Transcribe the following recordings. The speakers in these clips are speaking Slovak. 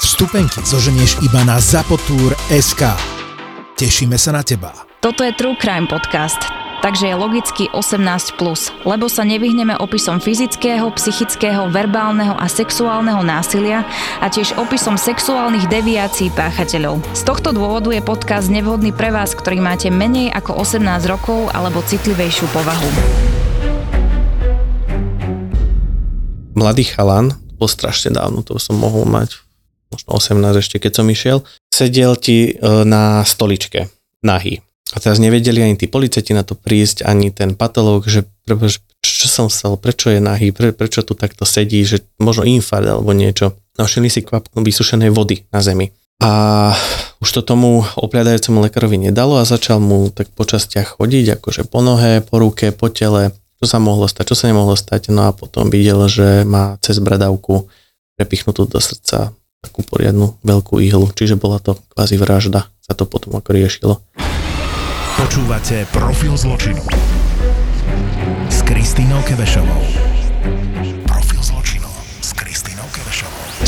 Vstupenky zoženieš iba na zapotur.sk. Tešíme sa na teba. Toto je True Crime Podcast, takže je logicky 18+, lebo sa nevyhneme opisom fyzického, psychického, verbálneho a sexuálneho násilia a tiež opisom sexuálnych deviácií páchateľov. Z tohto dôvodu je podcast nevhodný pre vás, ktorý máte menej ako 18 rokov alebo citlivejšiu povahu. mladý chalan, bol strašne dávno, to som mohol mať možno 18 ešte, keď som išiel, sedel ti e, na stoličke, nahý. A teraz nevedeli ani tí policajti na to prísť, ani ten patológ, že čo som stal, prečo je nahý, pre, prečo tu takto sedí, že možno infarkt alebo niečo. Našli si kvapku vysušenej vody na zemi. A už to tomu opliadajúcemu lekárovi nedalo a začal mu tak po častiach chodiť, akože po nohe, po ruke, po tele, čo sa mohlo stať, čo sa nemohlo stať. No a potom videl, že má cez bradavku prepichnutú do srdca takú poriadnu veľkú ihlu, čiže bola to kvázi vražda, sa to potom ako riešilo. Počúvate Profil zločinu s Kristínou Kevešovou.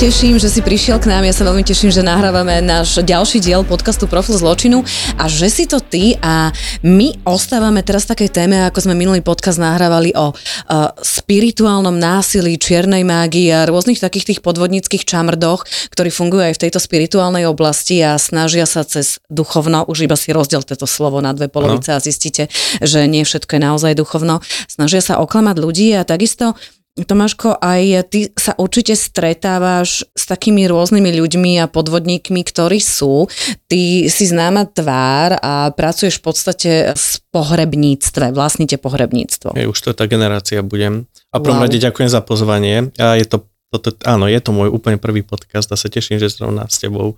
Teším, že si prišiel k nám. Ja sa veľmi teším, že nahrávame náš ďalší diel podcastu Profil zločinu a že si to ty a my ostávame teraz v takej téme, ako sme minulý podcast nahrávali o uh, spirituálnom násilí, čiernej mágii a rôznych takých tých podvodníckých čamrdoch, ktorí fungujú aj v tejto spirituálnej oblasti a snažia sa cez duchovno, už iba si rozdiel toto slovo na dve polovice a zistíte, že nie všetko je naozaj duchovno, snažia sa oklamať ľudí a takisto Tomáško, aj ty sa určite stretávaš s takými rôznymi ľuďmi a podvodníkmi, ktorí sú. Ty si známa tvár a pracuješ v podstate v pohrebníctve, vlastníte pohrebníctvo. Hej, už to je tá generácia budem. A prvom Wow. rade ďakujem za pozvanie. A je to, toto, áno, je to môj úplne prvý podcast a sa teším, že zrovna s tebou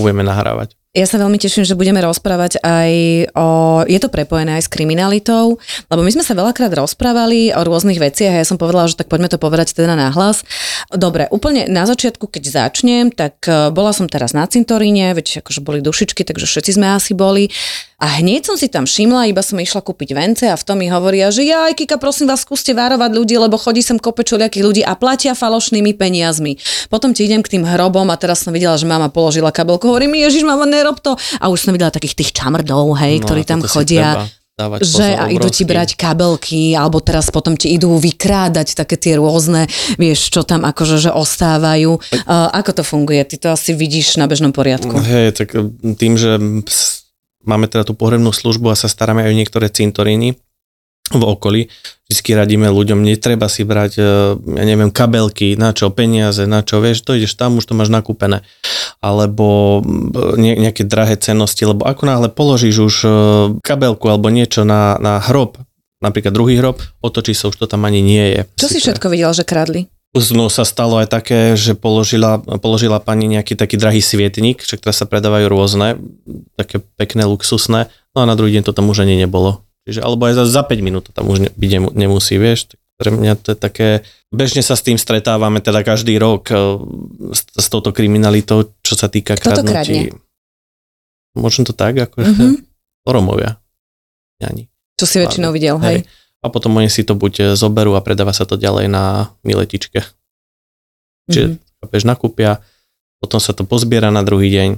budeme nahrávať. Ja sa veľmi teším, že budeme rozprávať aj o... Je to prepojené aj s kriminalitou, lebo my sme sa veľakrát rozprávali o rôznych veciach a ja som povedala, že tak poďme to povedať teda nahlas. Dobre, úplne na začiatku, keď začnem, tak eh, bola som teraz na cintoríne, veď akože boli dušičky, takže všetci sme asi boli. A hneď som si tam všimla, iba som išla kúpiť vence a v tom mi hovoria, že ja, Kika, prosím vás, skúste varovať ľudí, lebo chodí sem kope čuliakých ľudí a platia falošnými peniazmi. Potom ti idem k tým hrobom a teraz som videla, že mama položila kabelku. Hovorím, Ježiš, mama, nerob to. A už som videla takých tých čamrdov, hej, No ktorí tam chodia. treba dávať Že pozor a idú ti brať kabelky, alebo teraz potom ti idú vykrádať také tie rôzne, vieš, čo tam akože že ostávajú. Uh, ako to funguje? Ty to asi vidíš na bežnom poriadku. Hej, tak tým, že máme teda tú pohrebnú službu a sa staráme aj o niektoré cintoríny v okolí, vždy radíme ľuďom, netreba si brať, e, ja neviem, kabelky, na čo, peniaze, na čo, vieš, to ideš tam, už to máš nakúpené. Alebo ne, nejaké drahé cennosti, lebo ako náhle položíš už e, kabelku alebo niečo na, na hrob, napríklad druhý hrob, otočí sa, už to tam ani nie je. Čo si všetko videl, že kradli? No sa stalo aj také, že položila, položila pani nejaký taký drahý svietnik, však teraz sa predávajú rôzne, také pekné, luxusné, no a na druhý deň to tam už ani nebolo. Čiže, alebo aj za, za 5 minút to tam už ne, byť nemusí, vieš. Tak pre mňa to je také, bežne sa s tým stretávame teda každý rok eh, s, s touto kriminalitou, čo sa týka Kto to kradnutí. Možno to tak, ako Mhm. Romovia. Ani. Čo si väčšinou videl, hej? A potom oni si to buď e, zoberú a predáva sa to ďalej na miletičke. Čiže Mhm. chápeš, nakúpia, potom sa to pozbiera na druhý deň.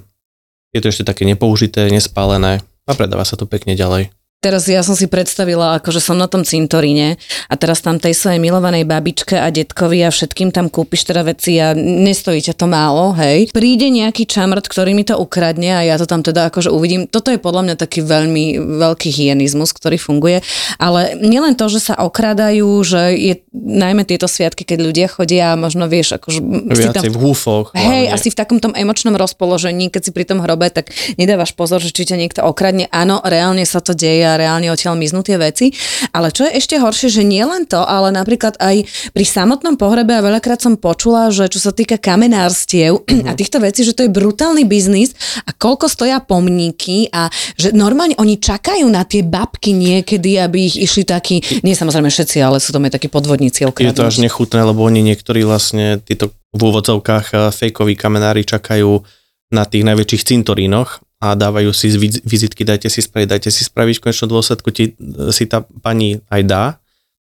Je to ešte také nepoužité, nespálené a predáva sa to pekne ďalej. Teraz ja som si predstavila, ako že som na tom cintoríne a teraz tam tej svojej milovanej babičke a detkovi a všetkým tam kúpiš teda veci a nestojí ťa to málo, hej. Príde nejaký čamrt, ktorý mi to ukradne a ja to tam teda akože uvidím. Toto je podľa mňa taký veľmi veľký hyenizmus, ktorý funguje, ale nielen to, že sa okradajú, že je najmä tieto sviatky, keď ľudia chodia a možno vieš, akože si tam Viacej v húfoch. Hej, hlavne. asi v takom tom emočnom rozpoložení, keď si pri tom hrobe, tak nedávaš pozor, že či ťa niekto okradne. Áno, reálne sa to deje a a reálne odtiaľ miznú tie veci. Ale čo je ešte horšie, že nie len to, ale napríklad aj pri samotnom pohrebe a veľakrát som počula, že čo sa týka kamenárstiev mm-hmm. a týchto vecí, že to je brutálny biznis a koľko stoja pomníky a že normálne oni čakajú na tie babky niekedy, aby ich išli takí, nie samozrejme všetci, ale sú to aj takí podvodníci okradnúť. Je to až nechutné, lebo oni niektorí vlastne títo v úvodzovkách eh, fejkoví kamenári čakajú na tých najväčších cintorínoch a dávajú si vizitky, dajte si spraviť, dajte si spraviť, v konečnom dôsledku ti, eh, si tá pani aj dá,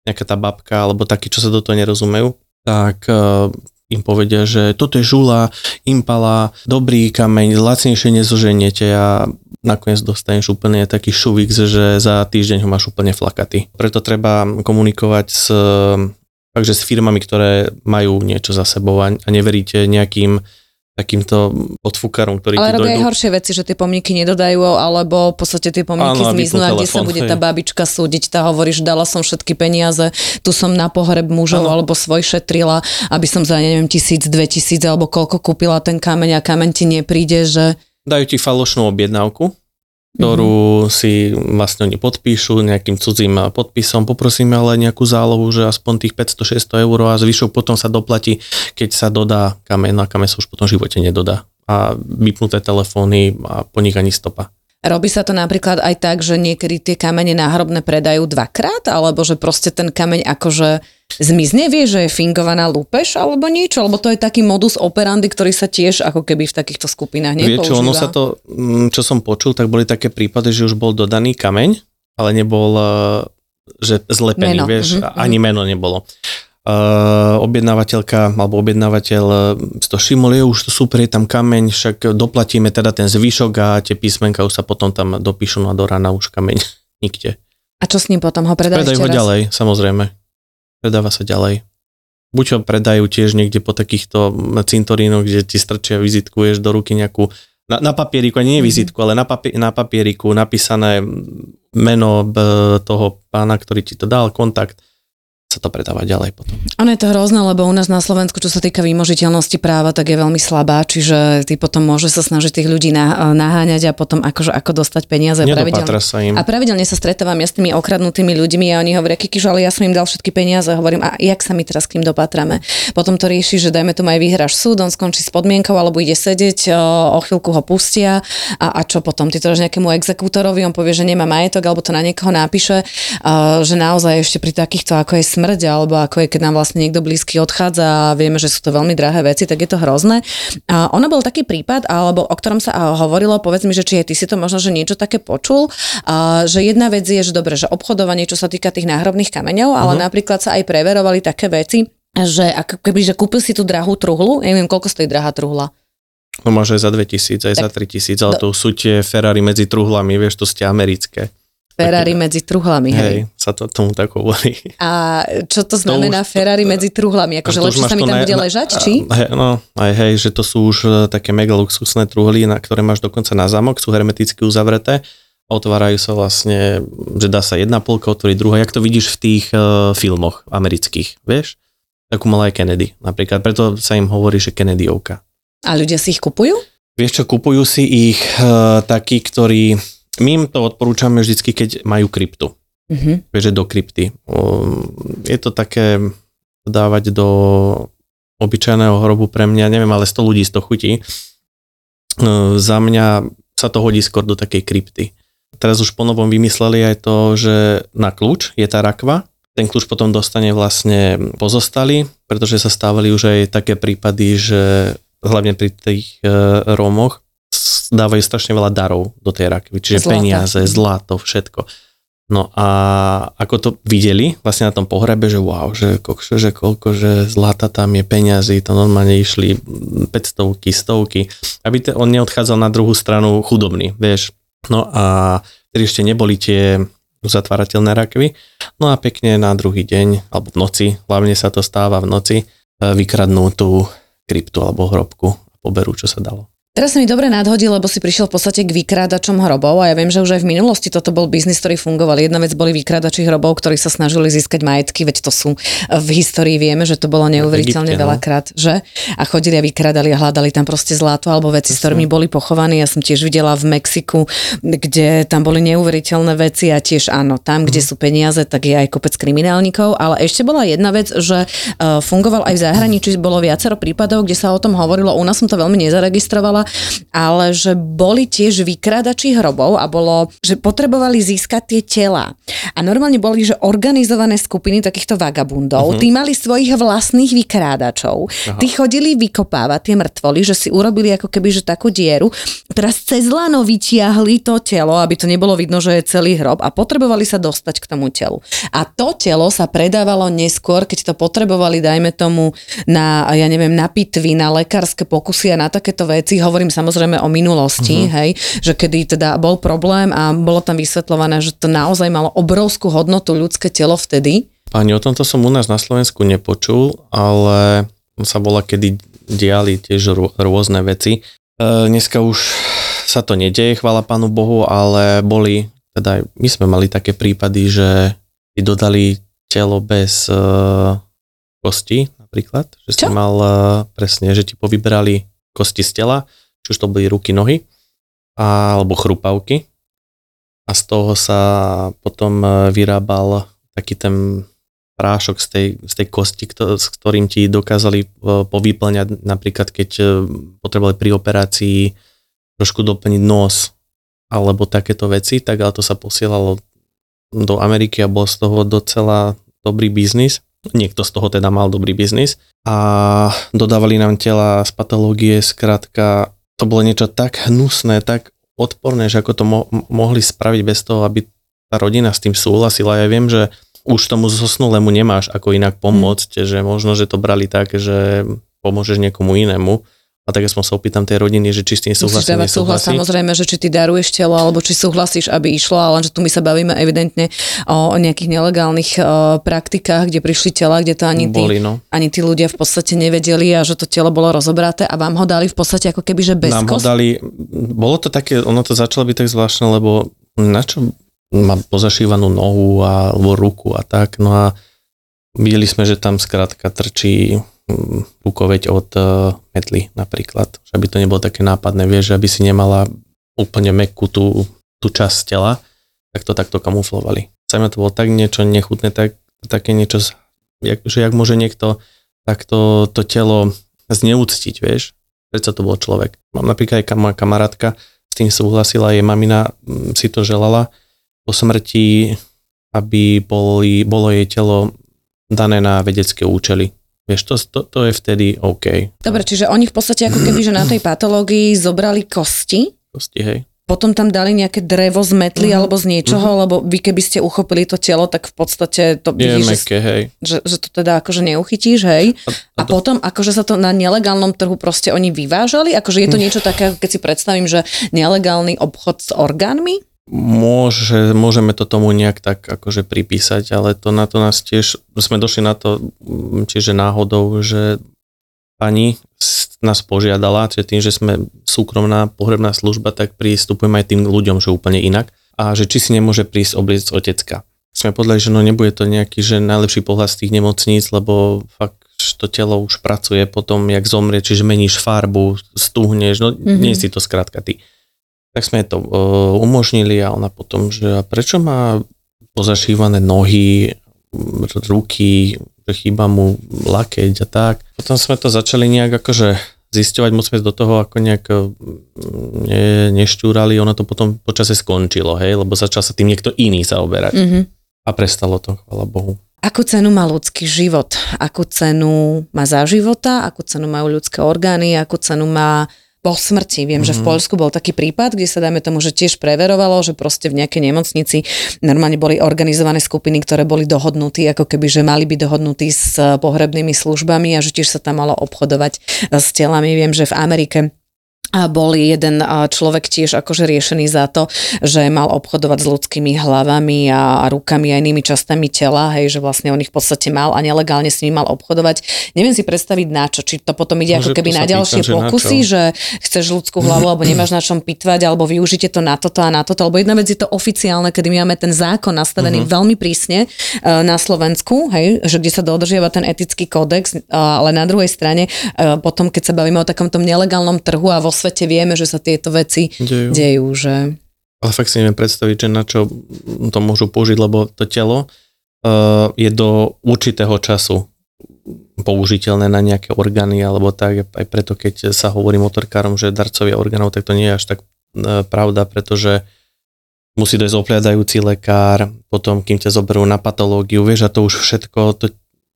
nejaká tá babka, alebo takí, čo sa do toho nerozumejú, tak uh, im povedia, že toto je žula, impala, dobrý kameň, lacnejšie nezoženiete a nakoniec dostaneš úplne taký šuvik, že za týždeň ho máš úplne flakatý. Preto treba komunikovať s takže s firmami, ktoré majú niečo za sebou a neveríte nejakým takýmto odfúkarom, ktorí Ale robia aj horšie veci, že tie pomníky nedodajú, alebo v podstate tie pomníky Áno, zmiznú a kde sa bude hej. tá babička súdiť, tá hovorí, že dala som všetky peniaze, tu som na pohreb mužov Áno. alebo svoj šetrila, aby som za neviem tisíc, dve tisíc alebo koľko kúpila ten kameň a kameň ti nepríde, že... Dajú ti falošnú objednávku, ktorú mm-hmm. si vlastne oni podpíšu nejakým cudzím podpisom. Poprosíme ale nejakú zálohu, že aspoň tých 500-600 eur a zvyšok potom sa doplatí, keď sa dodá kameň. Na kameň sa už potom v živote nedodá. A vypnuté telefóny a po nich ani stopa. Robí sa to napríklad aj tak, že niekedy tie kamene náhrobné predajú dvakrát, alebo že proste ten kameň akože zmizne, vie, že je fingovaná lúpež alebo niečo, alebo to je taký modus operandi, ktorý sa tiež ako keby v takýchto skupinách nepoužíva. Vie, čo ono sa to, mm, čo som počul, tak boli také prípady, že už bol dodaný kameň, ale nebol eh, že zlepený, meno. vieš, mm-hmm. ani meno nebolo uh, objednávateľka alebo objednávateľ uh, to všimol, je už to super, je tam kameň, však doplatíme teda ten zvyšok a tie písmenka už sa potom tam dopíšu na do rána už kameň nikde. A čo s ním potom? Ho predajú Predajú ho raz? ďalej, samozrejme. Predáva sa ďalej. Buď ho predajú tiež niekde po takýchto cintorínoch, kde ti strčia vizitku, ješ do ruky nejakú na, na papieriku, nie mm-hmm. vizitku, ale na, papi- na papieriku napísané meno toho pána, ktorý ti to dal, kontakt sa to predáva ďalej potom. Ono je to hrozné, lebo u nás na Slovensku, čo sa týka výmožiteľnosti práva, tak je veľmi slabá, čiže ty potom môže sa snažiť tých ľudí naháňať a potom akože ako dostať peniaze. Pravidelne. sa im. A pravidelne sa stretávam ja s tými okradnutými ľuďmi a oni hovoria, Kikiš, ale ja som im dal všetky peniaze. Hovorím, a jak sa my teraz k ním dopatrame? Potom to rieši, že dajme tomu aj vyhráš súd, on skončí s podmienkou alebo ide sedieť, o, o chvíľku ho pustia a, a čo potom? Ty to dáš nejakému exekútorovi, on povie, že nemá majetok alebo to na niekoho napíše, že naozaj ešte pri takýchto ako je smrť alebo ako je, keď nám vlastne niekto blízky odchádza a vieme, že sú to veľmi drahé veci, tak je to hrozné. A ono bol taký prípad, alebo o ktorom sa hovorilo, povedz mi, že či aj ty si to možno, že niečo také počul, a, že jedna vec je, že dobre, že obchodovanie, čo sa týka tých náhrobných kameňov, ale uh-huh. napríklad sa aj preverovali také veci, že ako keby, že kúpil si tú drahú truhlu, neviem, koľko stojí drahá truhla. No máš aj za 2000, aj tak, za 3000, ale do... to sú tie Ferrari medzi truhlami, vieš, to ste americké. Ferrari medzi truhlami, hej. Hej, sa to tomu tak hovorí. A čo to znamená to už, Ferrari medzi truhlami? Akože lepšie sa mi tam bude ležať, či? Hej, no, aj hej, že to sú už e, také mega luxusné truhly, na ktoré máš dokonca na zámok, sú hermeticky uzavreté. Otvárajú sa vlastne, že dá sa jedna polka otvoriť druhá, jak to vidíš v tých uh, filmoch amerických, vieš? Takú mal aj Kennedy napríklad, preto sa im hovorí, že Kennedyovka. A ľudia si ich kupujú? Vieš čo, kupujú si ich uh, takí, ktorí my im to odporúčame vždycky, keď majú kryptu. Mm-hmm. Vieš, do krypty. Je to také dávať do obyčajného hrobu pre mňa, neviem, ale 100 ľudí z toho chutí. Za mňa sa to hodí skôr do takej krypty. Teraz už ponovom vymysleli aj to, že na kľúč je tá rakva, ten kľúč potom dostane vlastne pozostali, pretože sa stávali už aj také prípady, že hlavne pri tých e, Rómoch, dávajú strašne veľa darov do tej rakvy, čiže Zlata. peniaze, zlato, všetko. No a ako to videli vlastne na tom pohrebe, že wow, že, kokšo, že koľko, že zlata tam je peniazy, to normálne išli 500 stovky, aby te, on neodchádzal na druhú stranu chudobný, vieš. No a tedy ešte neboli tie uzatvárateľné rakvy. No a pekne na druhý deň, alebo v noci, hlavne sa to stáva v noci, vykradnú tú kryptu alebo hrobku a poberú, čo sa dalo. Teraz sa mi dobre nadhodil, lebo si prišiel v podstate k vykrádačom hrobov a ja viem, že už aj v minulosti toto bol biznis, ktorý fungoval. Jedna vec boli vykrádači hrobov, ktorí sa snažili získať majetky, veď to sú v histórii vieme, že to bolo neuveriteľne Egypte, no. veľakrát, že? A chodili a vykrádali a hľadali tam proste zlato alebo veci, s ktorými boli pochovaní. Ja som tiež videla v Mexiku, kde tam boli neuveriteľné veci a tiež áno, tam, kde sú peniaze, tak je aj kopec kriminálnikov, ale ešte bola jedna vec, že uh, fungoval aj v zahraničí, bolo viacero prípadov, kde sa o tom hovorilo, u nás som to veľmi nezaregistrovala, ale že boli tiež vykrádači hrobov a bolo, že potrebovali získať tie tela. A normálne boli, že organizované skupiny takýchto vagabundov, uh-huh. tí mali svojich vlastných vykrádačov, Aha. tí chodili vykopávať tie mŕtvoly, že si urobili ako keby že takú dieru, teraz cez lano vytiahli to telo, aby to nebolo vidno, že je celý hrob a potrebovali sa dostať k tomu telu. A to telo sa predávalo neskôr, keď to potrebovali, dajme tomu, na, ja neviem, na pitvy, na lekárske pokusy a na takéto veci. Hovorím samozrejme o minulosti, uh-huh. hej, že kedy teda bol problém a bolo tam vysvetľované, že to naozaj malo obrovskú hodnotu ľudské telo vtedy. Pani, o tomto som u nás na Slovensku nepočul, ale sa bola, kedy diali tiež rô- rôzne veci. E, dneska už sa to nedeje, chvála Pánu Bohu, ale boli, teda my sme mali také prípady, že ti dodali telo bez e, kosti napríklad, že si Čo? mal e, presne, že ti povyberali kosti z tela, či už to boli ruky, nohy, alebo chrupavky. A z toho sa potom e, vyrábal taký ten prášok z tej, z tej kosti, kto, s ktorým ti dokázali e, povyplňať. Napríklad, keď e, potrebovali pri operácii trošku doplniť nos alebo takéto veci, tak ale to sa posielalo do Ameriky a bol z toho docela dobrý biznis. Niekto z toho teda mal dobrý biznis. A dodávali nám tela z patológie, skrátka to bolo niečo tak hnusné, tak odporné, že ako to mo- mohli spraviť bez toho, aby tá rodina s tým súhlasila. Ja viem, že už tomu zosnulému nemáš ako inak pomôcť, mm. že možno, že to brali tak, že pomôžeš niekomu inému. A tak som sa opýtam tej rodiny, že či s tým Musíš súhlasí, dávať súhlas samozrejme, že či ty daruješ telo, alebo či súhlasíš, aby išlo, ale že tu my sa bavíme evidentne o, nejakých nelegálnych o, praktikách, kde prišli tela, kde to ani tí, Boli, no. ani tí ľudia v podstate nevedeli a že to telo bolo rozobraté a vám ho dali v podstate ako keby, že bez Nám ho dali, bolo to také, ono to začalo byť tak zvláštne, lebo na čo mám pozašívanú nohu a, alebo ruku a tak, no a videli sme, že tam skrátka trčí mm, rukoveď od uh, metly napríklad, aby to nebolo také nápadné, vieš, aby si nemala úplne mekú tú, tú časť tela, tak to takto kamuflovali. Sami to bolo tak niečo nechutné, tak, také niečo, jak, že jak môže niekto takto to telo zneúctiť, vieš, predsa to bol človek. Mám napríklad aj moja kamarátka s tým súhlasila, jej mamina mm, si to želala po smrti, aby boli, bolo jej telo dané na vedecké účely. Vieš, to, to, to je vtedy OK. Dobre, čiže oni v podstate ako keby, že na tej patológii zobrali kosti, Kosti, hej. potom tam dali nejaké drevo z metly Mhm. alebo z niečoho, lebo vy keby ste uchopili to telo, tak v podstate to Je vidíš, že, meké, hej. že, že to teda akože neuchytíš, hej. A to- potom akože sa to na nelegálnom trhu proste oni vyvážali, akože je to niečo také, keď si predstavím, že nelegálny obchod s orgánmi? Môže, môžeme to tomu nejak tak akože pripísať, ale to na to nás tiež, sme došli na to mm, čiže náhodou, že pani nás požiadala, že tým, že sme súkromná pohrebná služba, tak pristupujeme aj tým ľuďom, že úplne inak a že či si nemôže prísť obliec otecka. Sme podľa, že no nebude to nejaký, že najlepší pohľad z tých nemocníc, lebo fakt to telo už pracuje potom, jak zomrie, čiže meníš farbu, stuhneš, no mm-hmm. nie si to skrátka ty. Tak sme to uh, umožnili a ona potom, že a prečo má pozašívané nohy, ruky, že chýba mu lakeť a tak. Potom sme to začali nejak akože zisťovať, moc sme do toho ako nejak mm, ne, neštúrali, ono to potom počase skončilo, hej, lebo začal sa tým niekto iný zaoberať. Mhm. A prestalo to, chvala Bohu. Akú cenu má ľudský život? Akú cenu má za života? Akú cenu majú ľudské orgány? Akú cenu má po smrti. Viem, mm-hmm. že v Poľsku bol taký prípad, kde sa dajme tomu, že tiež preverovalo, že proste v nejakej nemocnici normálne boli organizované skupiny, ktoré boli dohodnutí, ako keby, že mali byť dohodnutí s pohrebnými službami a že tiež sa tam malo obchodovať s telami. Viem, že v Amerike a boli jeden človek tiež akože riešený za to, že mal obchodovať s ľudskými hlavami a, rukami a inými častami tela, hej, že vlastne on ich v podstate mal a nelegálne s nimi mal obchodovať. Neviem si predstaviť na čo, či to potom ide Môže, ako keby na ďalšie pýtam, pokusy, že, že chceš ľudskú hlavu alebo nemáš na čom pitvať alebo využite to na toto a na toto, alebo jedna vec je to oficiálne, kedy my máme ten zákon nastavený uh-huh. veľmi prísne uh, na Slovensku, hej, že kde sa dodržiava ten etický kódex, ale na druhej strane uh, potom, keď sa bavíme o takomto nelegálnom trhu a vo svete vieme, že sa tieto veci dejú, dejú že... Ale fakt si neviem predstaviť, že na čo to môžu použiť, lebo to telo uh, je do určitého času použiteľné na nejaké orgány alebo tak, aj preto keď sa hovorí motorkárom, že darcovia orgánov, tak to nie je až tak uh, pravda, pretože musí dojsť opliadajúci lekár, potom kým ťa zoberú na patológiu, vieš, a to už všetko, to,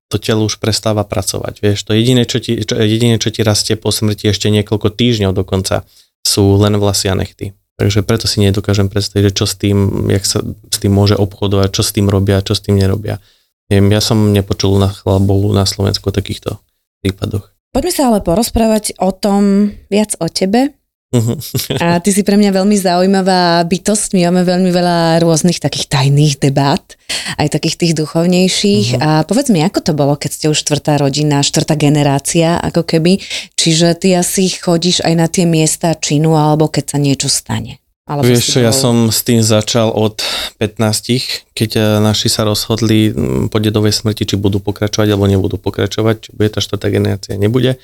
to telo už prestáva pracovať. Vieš, to jediné čo, ti, čo, jediné, čo ti rastie po smrti ešte niekoľko týždňov dokonca, sú len vlasy a nechty. Takže preto si nedokážem predstaviť, že čo s tým, jak sa s tým môže obchodovať, čo s tým robia, čo s tým nerobia. Ja som nepočul na chlábolu na Slovensku o takýchto prípadoch. Poďme sa ale porozprávať o tom viac o tebe, a ty si pre mňa veľmi zaujímavá bytosť. My máme veľmi veľa rôznych takých tajných debát, aj takých tých duchovnejších. Uh-huh. A povedz mi, ako to bolo, keď ste už štvrtá rodina, štvrtá generácia, ako keby. Čiže ty asi chodíš aj na tie miesta činu, alebo keď sa niečo stane. Alebo Vieš čo, bol... ja som s tým začal od 15, keď eh, naši sa rozhodli mm, po dedovej smrti, či budú pokračovať alebo nebudú pokračovať, či bude tá štvrtá generácia, nebude.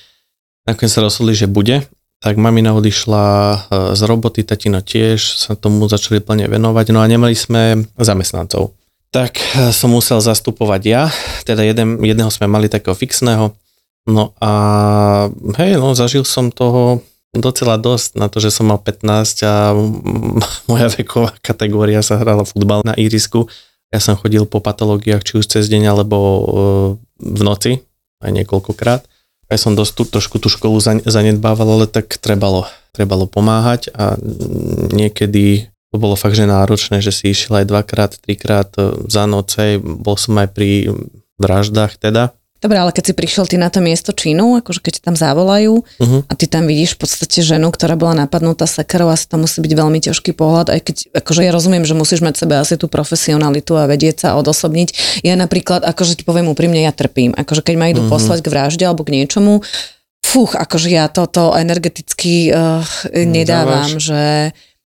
Nakoniec sa rozhodli, že bude tak mamina odišla e, z roboty, tatino tiež, sa tomu začali plne venovať, no a nemali sme zamestnancov. Tak e, som musel zastupovať ja, teda jeden, jedného sme mali takého fixného, no a hej, no zažil som toho docela dosť na to, že som mal 15 a moja veková kategória sa hrala futbal na irisku. Ja som chodil po patológiách či už cez deň alebo e, v noci, aj niekoľkokrát aj som dosť tú, trošku tú školu zanedbával, ale tak trebalo, trebalo pomáhať a niekedy to bolo fakt, že náročné, že si išiel aj dvakrát, trikrát za noc, bol som aj pri vraždách teda, Dobre, ale keď si prišiel ty na to miesto činu, akože keď tam zavolajú uh-huh. a ty tam vidíš v podstate ženu, ktorá bola napadnutá sekerou, asi to musí byť veľmi ťažký pohľad, aj keď, akože ja rozumiem, že musíš mať sebe asi tú profesionalitu a vedieť sa odosobniť. Ja napríklad, akože ti poviem úprimne, ja trpím. Akože keď ma idú uh-huh. poslať k vražde alebo k niečomu, fúch, akože ja toto energeticky uh, nedávam, Dávaš. že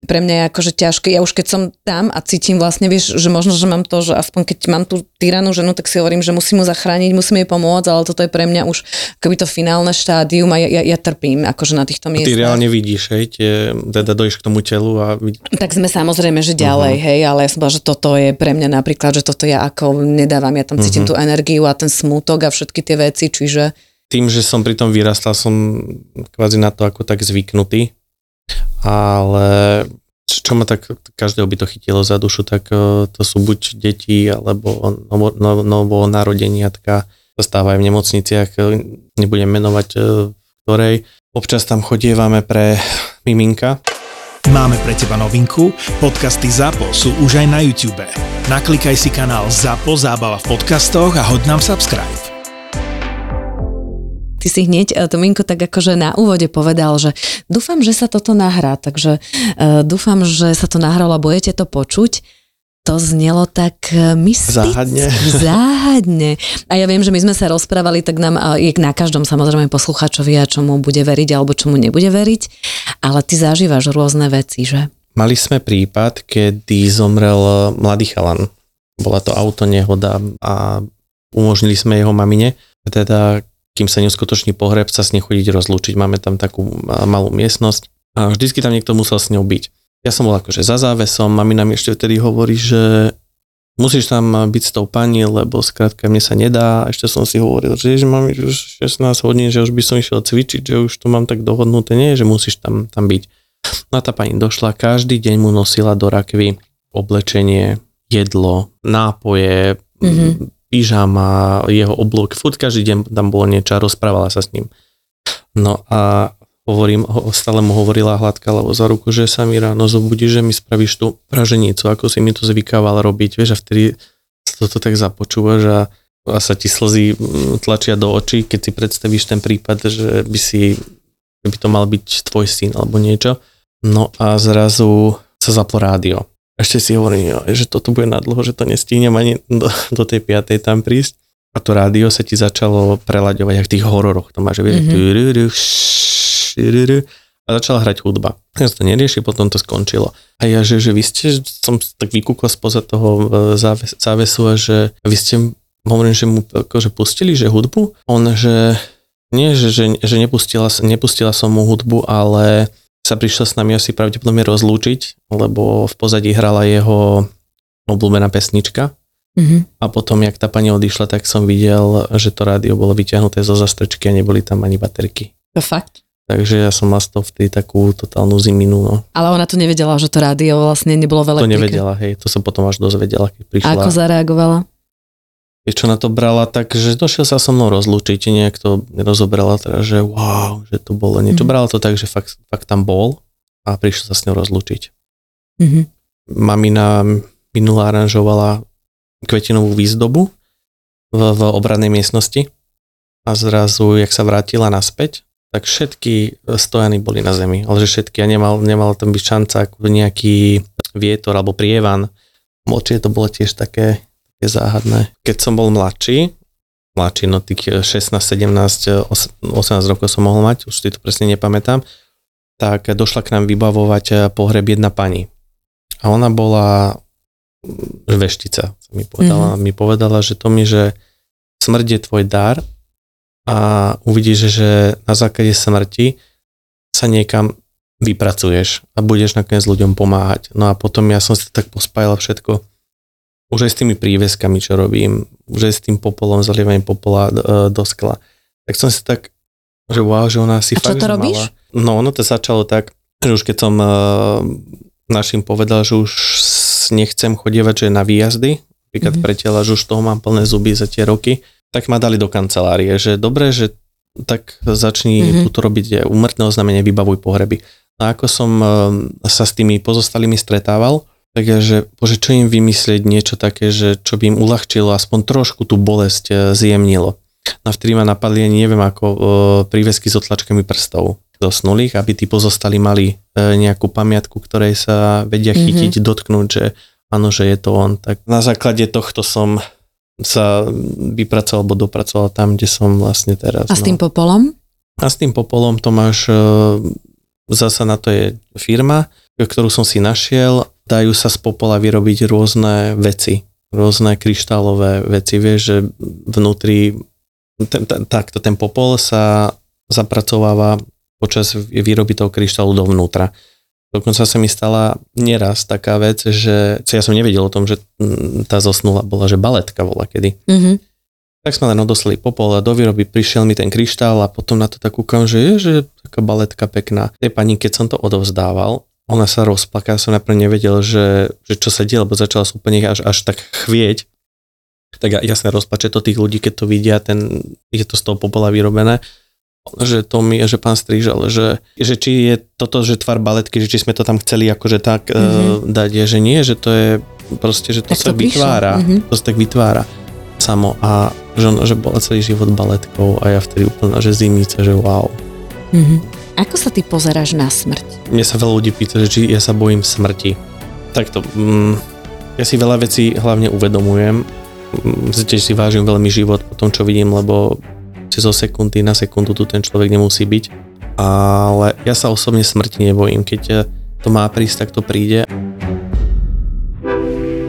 pre mňa je akože ťažké. Ja už keď som tam a cítim vlastne, vieš, že možno, že mám to, že aspoň keď mám tú tyranú ženu, tak si hovorím, že musím mu zachrániť, musím jej pomôcť, ale toto je pre mňa už akoby to finálne štádium a ja, ja, ja trpím akože na týchto miestach. Ty reálne vidíš, hej, tie, teda dojdeš k tomu telu a vidíš. Tak sme samozrejme, že ďalej, uh-huh. hej, ale ja som bola, že toto je pre mňa napríklad, že toto ja ako nedávam, ja tam cítim uh-huh. tú energiu a ten smútok a všetky tie veci, čiže tým, že som pri tom vyrastal, som kvázi na to ako tak zvyknutý, ale čo ma tak, každého by to chytilo za dušu, tak e, to sú buď deti, alebo novo, novo, novo narodeniatka, stávajú v nemocniciach, e, nebudem menovať e, v ktorej. Občas tam chodievame pre miminka. Máme pre teba novinku, podcasty ZAPO sú už aj na YouTube. Naklikaj si kanál ZAPO Zábava v podcastoch a hoď nám subscribe. Ty si hneď, e, Tominko, tak akože na úvode povedal, že dúfam, že sa toto nahrá, takže uh, dúfam, že sa to nahralo a budete to počuť. To znelo tak e, mysticky, záhadne. záhadne. A ja viem, že my sme sa rozprávali, tak nám je na každom samozrejme posluchačovi a čomu bude veriť alebo čomu nebude veriť, ale ty zažívaš rôzne veci, že? Mali sme prípad, kedy zomrel mladý chalan. Bola to auto nehoda a umožnili sme jeho mamine, teda kým sa neuskutoční pohreb, sa s ním chodiť rozlúčiť. Máme tam takú malú miestnosť a vždycky tam niekto musel s ňou byť. Ja som bol akože za závesom, mamina mi ešte vtedy hovorí, že musíš tam byť s tou pani, lebo skrátka mne sa nedá. Ešte som si hovoril, že mám už 16 hodín, že už by som išiel cvičiť, že už to mám tak dohodnuté. Nie, že musíš tam, tam byť. No a tá pani došla, každý deň mu nosila do rakvy oblečenie, jedlo, nápoje, mm-hmm pyžama, jeho oblúk, furt každý deň tam bolo niečo a rozprávala sa s ním. No a hovorím, stále mu hovorila hladká lebo za ruku, že sa mi ráno zobudí, že mi spravíš tú praženicu, ako si mi to zvykával robiť, vieš, a vtedy toto tak započúva, že a sa ti slzy tlačia do očí, keď si predstavíš ten prípad, že by si by to mal byť tvoj syn alebo niečo. No a zrazu sa zaplo rádio. Ešte si hovorím, že toto bude nadlho, že to nestínem ani do, do tej piatej tam prísť. A to rádio sa ti začalo prelaďovať jak v tých hororoch. To máš, vieš, mm-hmm. a začala hrať hudba. Ja to nerieši, potom to skončilo. A ja, že, že vy ste, som tak vykúkol spoza toho záves, závesu a že vy ste, hovorím, že mu akože pustili, že hudbu. On, že nie, že, že, že nepustila, nepustila som mu hudbu, ale sa prišiel s nami asi pravdepodobne rozlúčiť, lebo v pozadí hrala jeho obľúbená pesnička. Mm-hmm. A potom, jak tá pani odišla, tak som videl, že to rádio bolo vyťahnuté zo zastrčky a neboli tam ani baterky. To fakt? Takže ja som mal z toho vtedy takú totálnu ziminu. No. Ale ona to nevedela, že to rádio vlastne nebolo veľa. To nevedela, hej, to som potom až dozvedela, keď prišla. A ako zareagovala? Čo na to brala, tak, že došiel sa so mnou rozlúčiť, nejak to rozobrala teda, že wow, že to bolo niečo. Mm. Brala to tak, že fakt, fakt tam bol a prišiel sa s ňou rozlúčiť. Mm-hmm. Mamina minula aranžovala kvetinovú výzdobu v, v obradnej miestnosti a zrazu, jak sa vrátila naspäť, tak všetky stojany boli na zemi, ale že všetky a nemal, nemal tam byť šanca ako nejaký vietor alebo prievan. Určite to bolo tiež také, také záhadné. Keď som bol mladší, mladší, no tých 16, 17, 18 rokov som mohol mať, už si to presne nepamätám, tak došla k nám vybavovať pohreb jedna pani. A ona bola veštica, mi povedala. Mm-hmm. Mi povedala, že to mi, že smrť je tvoj dar a uvidíš, že na základe smrti sa niekam vypracuješ a budeš nakoniec ľuďom pomáhať. No a potom ja som si tak pospájal všetko, už aj s tými príveskami, čo robím, už aj s tým popolom, zalievaním popola do, e, do skla. Tak som si tak, že wow, že ona si a fakt, čo to robíš? Mala. No ono to začalo tak, že už keď som uh, našim povedal, že už nechcem chodievať že na výjazdy, napríklad mm-hmm. pre tela, že už toho mám plné zuby za tie roky, tak ma dali do kancelárie, že dobre, že tak začni mm-hmm. tu robiť úmrtné oznámenie, vybavuj pohreby. A ako som e, sa s tými pozostalými stretával, takže bože, čo im vymyslieť niečo také, že čo by im uľahčilo, aspoň trošku tú bolesť e, zjemnilo. No a vtedy ma napadli, neviem ako, e, prívesky s otlačkami prstov dosnulých, aby tí pozostali mali nejakú pamiatku, ktorej sa vedia mhm. chytiť, mm-hmm. dotknúť, že áno, že je to on. Tak na základe tohto som sa vypracoval alebo dopracoval tam, kde som vlastne teraz. A s tým no. popolom? A s tým popolom to máš, e, zasa na to je firma, ktorú som si našiel, dajú sa z popola vyrobiť rôzne veci, rôzne kryštálové veci, vieš, že vnútri, ten, ten, takto ten popol sa zapracováva počas výroby toho kryštálu dovnútra. Dokonca sa mi stala nieraz taká vec, že ja som nevedel o tom, že mm, tá zosnula bola, že baletka bola kedy. Mm-hmm. Tak sme len odoslali popol a do výroby prišiel mi ten kryštál a potom na to tak kúkam, že je, že taká baletka pekná. Tej pani, keď som to odovzdával, ona sa rozplakala, som najprv nevedel, že, že čo sa deje, lebo začala sa úplne až, až tak chvieť. Tak jasne rozpače to tých ľudí, keď to vidia, ten, je to z toho popola vyrobené že to mi, že pán Strížal, že, že či je toto, že tvar baletky, že či sme to tam chceli akože tak mm-hmm. uh, dať, je, že nie, že to je proste, že to tak sa to vytvára, mm-hmm. to sa tak vytvára samo a že, že bola celý život baletkou a ja vtedy úplne, že zimnice, že wow. Mm-hmm. Ako sa ty pozeráš na smrť? Mne sa veľa ľudí pýta, že či ja sa bojím smrti. Takto, mm, ja si veľa vecí hlavne uvedomujem, mm, tiež si vážim veľmi život po tom, čo vidím, lebo zo sekundy na sekundu tu ten človek nemusí byť. Ale ja sa osobne smrti nebojím. Keď eh, to má prísť, tak to príde.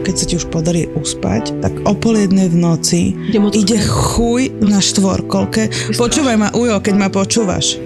Keď sa ti už podarí uspať, tak o pol jednej v noci ide chuj na štvorkolke. Počúvaj ma, Ujo, keď ma počúvaš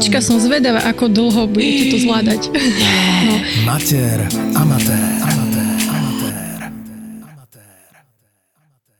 mamička, som zvedavá, ako dlho budete to zvládať. No. Mater, amatér.